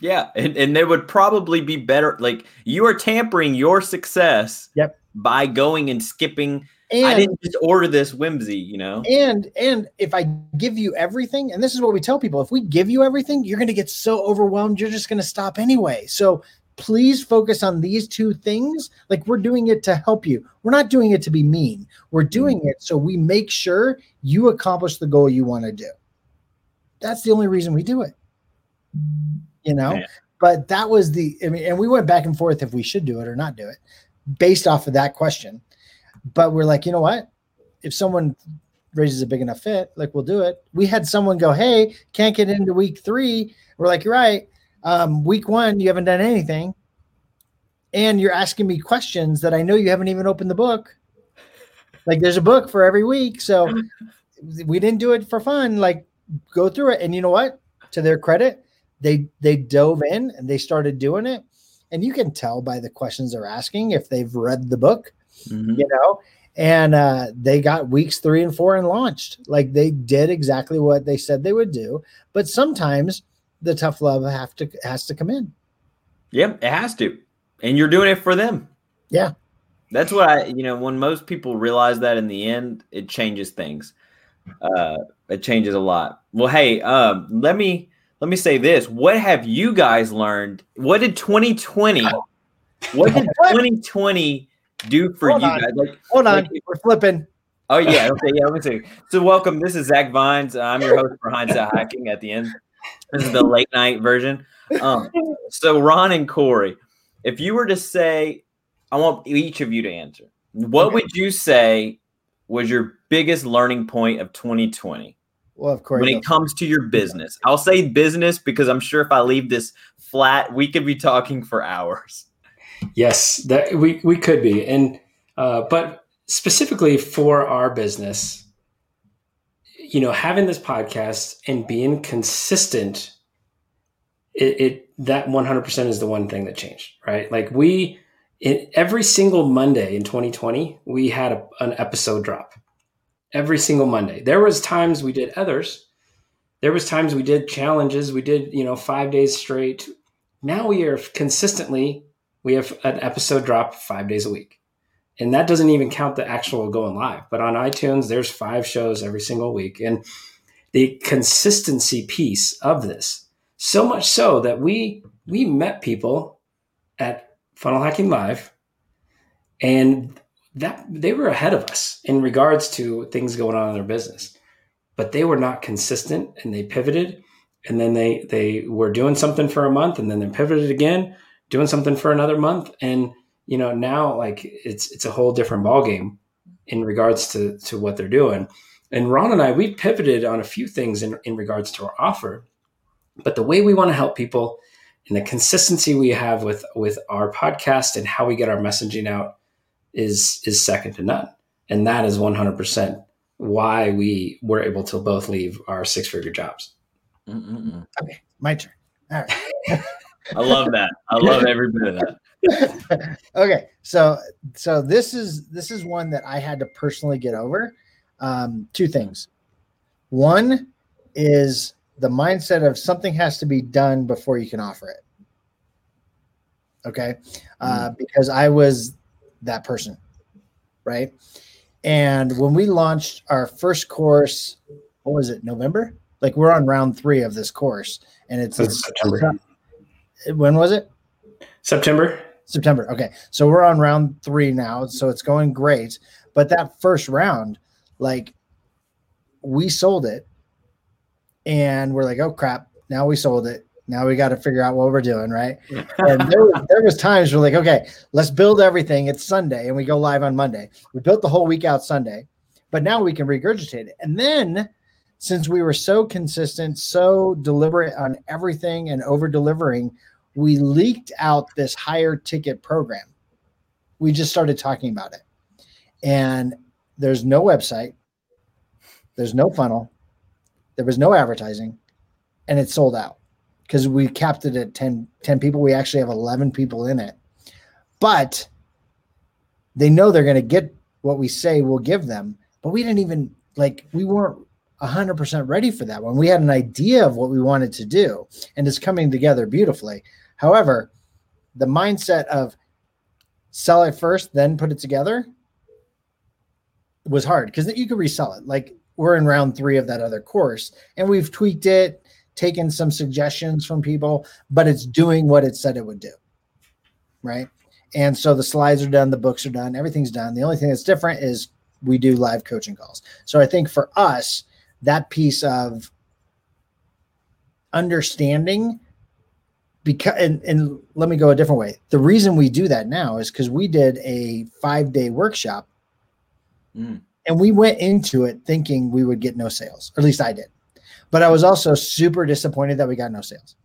Yeah, and, and there would probably be better. Like you are tampering your success. Yep. By going and skipping. And I didn't just order this whimsy. You know. and and if i give you everything and this is what we tell people if we give you everything you're going to get so overwhelmed you're just going to stop anyway so please focus on these two things like we're doing it to help you we're not doing it to be mean we're mm. doing it so we make sure you accomplish the goal you want to do that's the only reason we do it you know Yeah. but that was the i mean and we went back and forth if we should do it or not do it based off of that question but we're like you know what if someone raises a big enough fit, like we'll do it. We had someone go, Hey, can't get into week three. We're like, You're right. Um, week one, you haven't done anything. And you're asking me questions that I know you haven't even opened the book. Like there's a book for every week. So we didn't do it for fun. Like go through it. And you know what? To their credit, they they dove in and they started doing it. And you can tell by the questions they're asking if they've read the book Mhm. you know and uh they got weeks three and four and launched like they did exactly what they said they would do but sometimes the tough love have to has to come in Yeah, it has to. And you're doing it for them. Yeah. That's what I, you know, when most people realize that in the end, it changes things. Uh it changes a lot. Well, hey, um, let me let me say this. What have you guys learned? What did 2020 what did 2020 do for Hold you on. guys? Like hold on Like- we're flipping Oh yeah, okay, yeah. Let me see. So welcome. This is Zach Vines. I'm your host for Hindsight Hacking. At the end, this is the late night version. Um, so Ron and Corey, if you were to say, I want each of you to answer. What Okay. would you say was your biggest learning point of 2020 well of course when it comes to your business? I'll say business because I'm sure if I leave this flat, we could be talking for hours. Yes, that we we could be, and uh, but specifically for our business, you know, having this podcast and being consistent, it, it that one hundred percent is the one thing that changed, right? Like we, in, every single Monday in twenty twenty, we had a, an episode drop. Every single Monday. There was times we did others there was times we did challenges, we did, you know, five days straight. Now we are consistently, we have an episode drop five days a week. And that doesn't even count the actual going live. But on iTunes, there's five shows every single week. And the consistency piece of this, so much so that we we met people at Funnel Hacking Live and that they were ahead of us in regards to things going on in their business but they were not consistent and they pivoted and then they they were doing something for a month and then they pivoted again doing something for another month. And you know now like it's it's a whole different ball game in regards to to what they're doing. And ron and i we pivoted on a few things in, in regards to our offer but the way we want to help people and the consistency we have with with our podcast and how we get our messaging out is is second to none. And that is 100% why we were able to both leave our six figure jobs. Mm-mm-mm. okay my turn. All right. I love that. I love every bit of that. Okay so so this is this is one that i had to personally get over. Um, two things. One is the mindset of something has to be done before you can offer it. Okay? Uh, mm. because i was that person, right? And when we launched our first course, what was it, November? Like we're on round three of this course, and it's, it's September. When was it? September. September. Okay, so we're on round three now, so it's going great. But that first round, like, we sold it, and we're like, oh crap! Now we sold it, now we got to figure out what we're doing, right? and there, there was times we're like, okay, let's build everything. It's Sunday, and we go live on Monday. We built the whole week out Sunday, but now we can regurgitate it. And then, since we were so consistent, so deliberate on everything and over delivering, we leaked out this higher ticket program. We just started talking about it, and there's no website, there's no funnel, there was no advertising, and it sold out because we capped it at 10, 10 people. We actually have 11 people in it. But they know they're going to get what we say we'll give them. But we didn't even like, we weren't 100% ready for that one. We had an idea of what we wanted to do, and it's coming together beautifully. However, the mindset of sell it first, then put it together was hard because you could resell it. Like we're in round three of that other course, and we've tweaked it taken some suggestions from people, but it's doing what it said it would do. Right. And so the slides are done, the books are done, everything's done. The only thing that's different is we do live coaching calls. So I think for us, that piece of understanding because and, and let me go a different way. The reason we do that now is because we did a five day workshop mm. and we went into it thinking we would get no sales, or at least I did. But I was also super disappointed that we got no sales.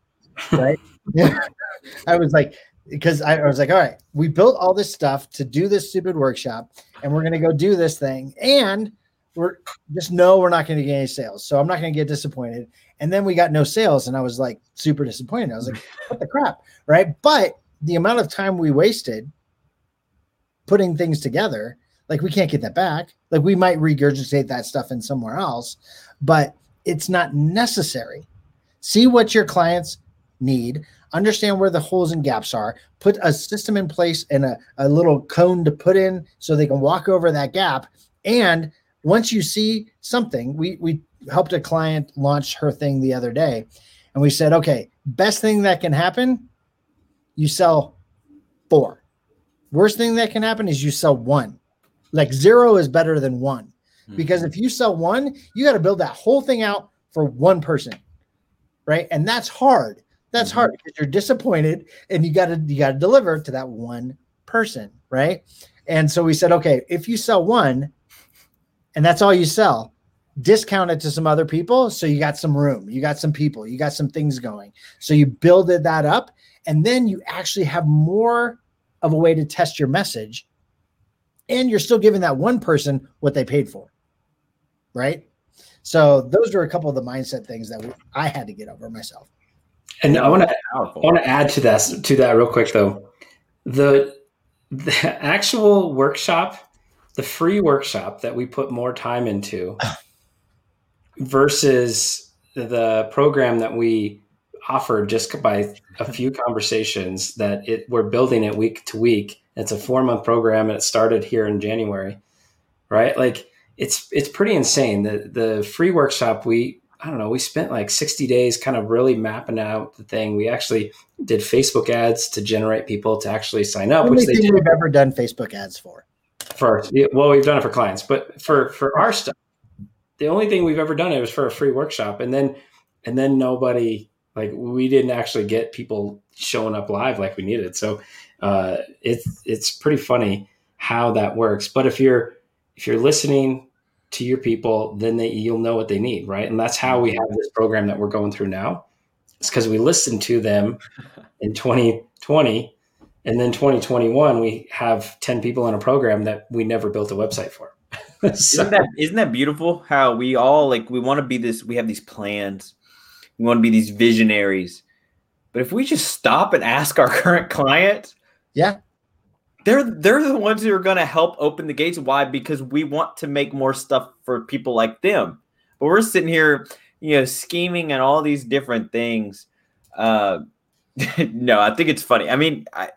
Right. yeah. I was like, because I, I was like, all right, we built all this stuff to do this stupid workshop, and we're gonna go do this thing. And we're just no, we're not gonna get any sales. So I'm not gonna get disappointed. And then we got no sales, and I was like super disappointed. I was like, what the crap? Right. But the amount of time we wasted putting things together, like we can't get that back. Like we might regurgitate that stuff in somewhere else, but it's not necessary. See what your clients need, understand where the holes and gaps are, put a system in place and a, a little cone to put in so they can walk over that gap. And once you see something, we we helped a client launch her thing the other day, and we said, okay, best thing that can happen, you sell four. Worst thing that can happen is you sell one. Like zero is better than one. Because mm-hmm. if you sell one, you got to build that whole thing out for one person. Right. And that's hard. That's mm-hmm. hard because you're disappointed and you got to you got to deliver to that one person, right? And so we said, okay, if you sell one and that's all you sell, discount it to some other people so you got some room, you got some people, you got some things going. So you builded that up and then you actually have more of a way to test your message and you're still giving that one person what they paid for right? So those are a couple of the mindset things that I had to get over myself. And I want to I want to add to that to that real quick though. The the actual workshop, the free workshop that we put more time into versus the program that we offered just by a few conversations that it we're building it week to week. It's a four month program and it started here in January, right? Like it's it's pretty insane. The the free workshop we I don't know we spent like sixty days kind of really mapping out the thing. We actually did Facebook ads to generate people to actually sign up, which they did we've ever done Facebook ads for. for well we've done it for clients, but for for our stuff, the only thing we've ever done it was for a free workshop, and then and then nobody like we didn't actually get people showing up live like we needed. So uh, it's it's pretty funny how that works. But if you're if you're listening to your people, then they, you'll know what they need, right? And that's how we have this program that we're going through now. It's because we listened to them in 2020, and then 2021 we have 10 people in a program that we never built a website for. so, Isn't that isn't that beautiful? How we all like we want to be this. We have these plans. We want to be these visionaries. But if we just stop and ask our current client, Yeah. They're they're the ones who are going to help open the gates. Why? Because we want to make more stuff for people like them. But we're sitting here, you know, scheming and all these different things. Uh, no, I think it's funny. I mean, I,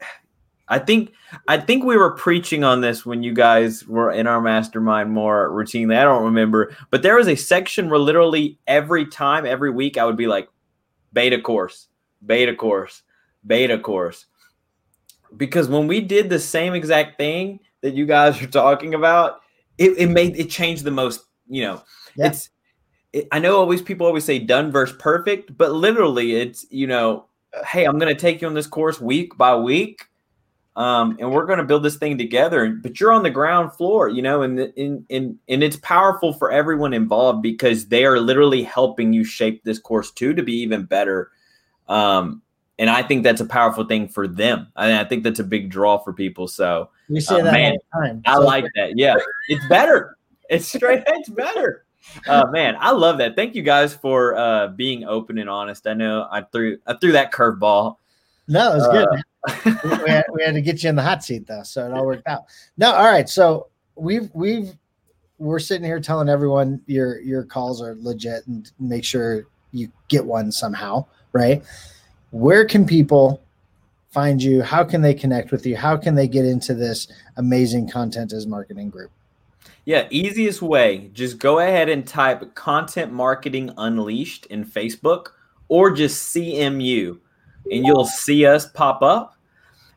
I think I think we were preaching on this when you guys were in our mastermind more routinely. I don't remember, but there was a section where literally every time, every week, I would be like, beta course, beta course, beta course. Because when we did the same exact thing that you guys are talking about, it, it made it changed the most. You know, Yeah. it's. It, I know always people always say done versus perfect, but literally it's you know, hey, I'm going to take you on this course week by week um, and we're going to build this thing together. But you're on the ground floor, you know, and in in and it's powerful for everyone involved because they are literally helping you shape this course too to be even better. Um, and I think that's a powerful thing for them. I, I think that's a big draw for people. So We say Uh, that man, time. I So- like that. Yeah, it's better. It's straight. It's better. Uh, man, I love that. Thank you guys for uh, being open and honest. I know I threw I threw that curveball. No, it was good. Uh, we had, we had to get you in the hot seat though, so it all worked out. No, all right. So we've we've we're sitting here telling everyone your your calls are legit and make sure you get one somehow, right? Where can people find you? How can they connect with you? How can they get into this amazing content as marketing group? Yeah, easiest way. Just go ahead and type Content Marketing Unleashed in Facebook or just CMU and you'll see us pop up.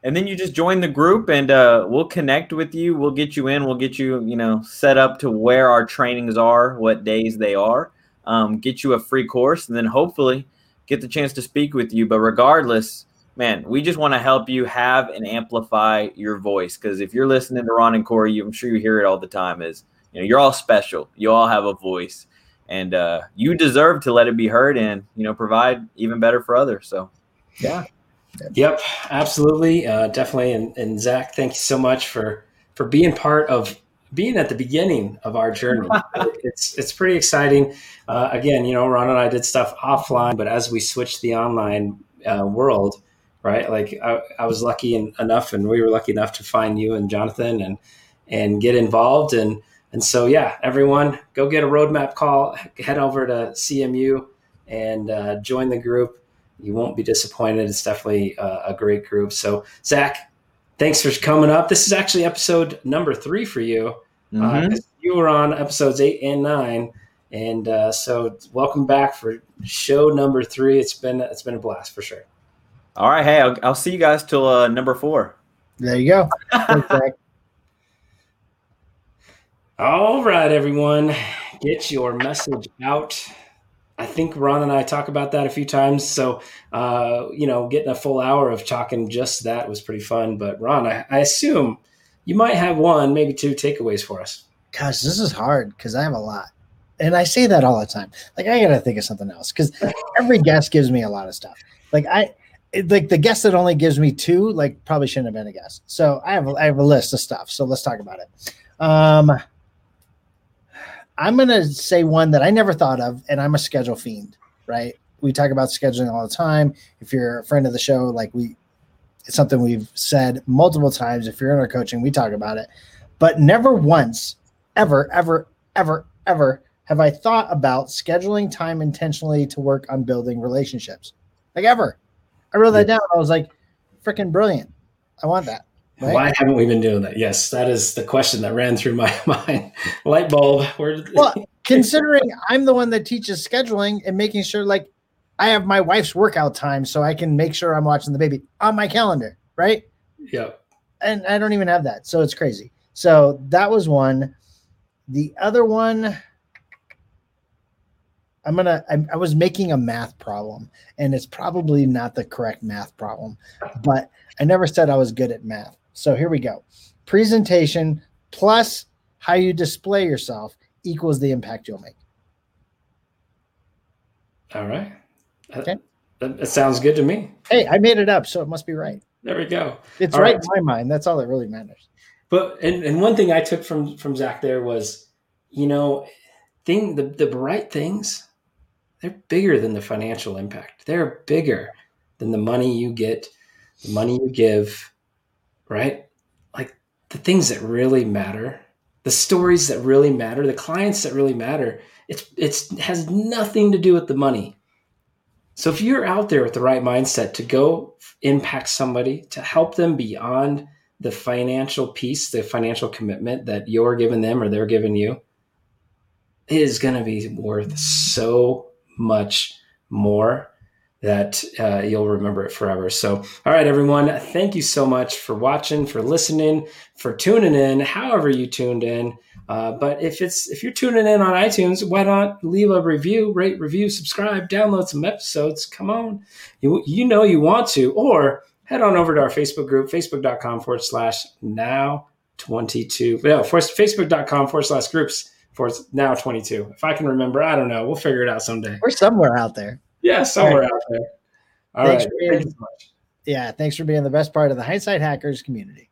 And then you just join the group and uh, we'll connect with you. We'll get you in. We'll get you, you know, set up to where our trainings are, what days they are, um, get you a free course, and then hopefully get the chance to speak with you. But regardless, man, we just want to help you have and amplify your voice. Because if you're listening to Ron and Corey, you, I'm sure you hear it all the time. Is you know you're all special. You all have a voice, and uh, you deserve to let it be heard and you know provide even better for others. So yeah, Yep, absolutely, uh, definitely. And, and Zach, thank you so much for for being part of being at the beginning of our journey. it's it's pretty exciting. Uh, again, you know, Ron and I did stuff offline, but as we switched the online uh, world, right? Like I, I was lucky en- enough, and we were lucky enough to find you and Jonathan and and get involved and and so yeah, everyone, go get a roadmap call. Head over to CMU and uh, join the group you won't be disappointed. It's definitely uh, a great group. So, Zach, thanks for coming up. This is actually episode number three for you. Uh, 'cause you were on episodes eight and nine, and uh, so welcome back for show number three. It's been it's been a blast for sure. all right. Hey, I'll, I'll see you guys till uh, number four. There you go. Thanks, All right, everyone, get your message out. I think Ron and I talk about that a few times. So, uh, you know, getting a full hour of talking just that was pretty fun. But Ron, I, I assume you might have one, maybe two takeaways for us. Gosh, this is hard because I have a lot. And I say that all the time. Like I gotta think of something else because every guest gives me a lot of stuff. Like I like the guest that only gives me two, like probably shouldn't have been a guest. So I have a, I have a list of stuff. So let's talk about it. Um I'm gonna say one that I never thought of, and I'm a schedule fiend, right? We talk about scheduling all the time. If you're a friend of the show, like we it's something we've said multiple times. If you're in our coaching, we talk about it, but never once, ever, ever, ever, ever have I thought about scheduling time intentionally to work on building relationships? Like ever. I wrote that down. I was like, freaking brilliant. I want that. Right? Why haven't we been doing that? Yes, that is the question that ran through my mind. Light bulb. Where Well, considering I'm the one that teaches scheduling and making sure, like, I have my wife's workout time so I can make sure I'm watching the baby on my calendar, right? Yep. And I don't even have that. So it's crazy. So that was one. The other one, I'm gonna. I, I was making a math problem, and it's probably not the correct math problem, but I never said I was good at math. So here we go. Presentation plus how you display yourself equals the impact you'll make. All right. Okay. That, that sounds good to me. Hey, I made it up, so it must be right. There we go. It's right, right. in my mind. That's all that really matters. But and, and one thing I took from from Zach there was, you know, thing the the right things, they're bigger than the financial impact. They're bigger than the money you get, the money you give, right? Like the things that really matter, the stories that really matter, the clients that really matter. It's it's has nothing to do with the money. So if you're out there with the right mindset to go impact somebody, to help them beyond the financial piece, the financial commitment that you're giving them or they're giving you, is going to be worth so much more that uh, you'll remember it forever. So, all right, everyone, thank you so much for watching, for listening, for tuning in, however you tuned in. Uh, but if it's if you're tuning in on iTunes, why not leave a review, rate, review, subscribe, download some episodes? Come on, you you know you want to, or head on over to our Facebook group, facebook.com forward slash now 22. No, for, facebook.com forward slash groups for now 22. If I can remember, I don't know. We'll figure it out someday. We're somewhere out there. Yeah, somewhere out there. All Thanks right. for being- Thank so much. Yeah. Thanks for being the best part of the Hindsight Hackers community.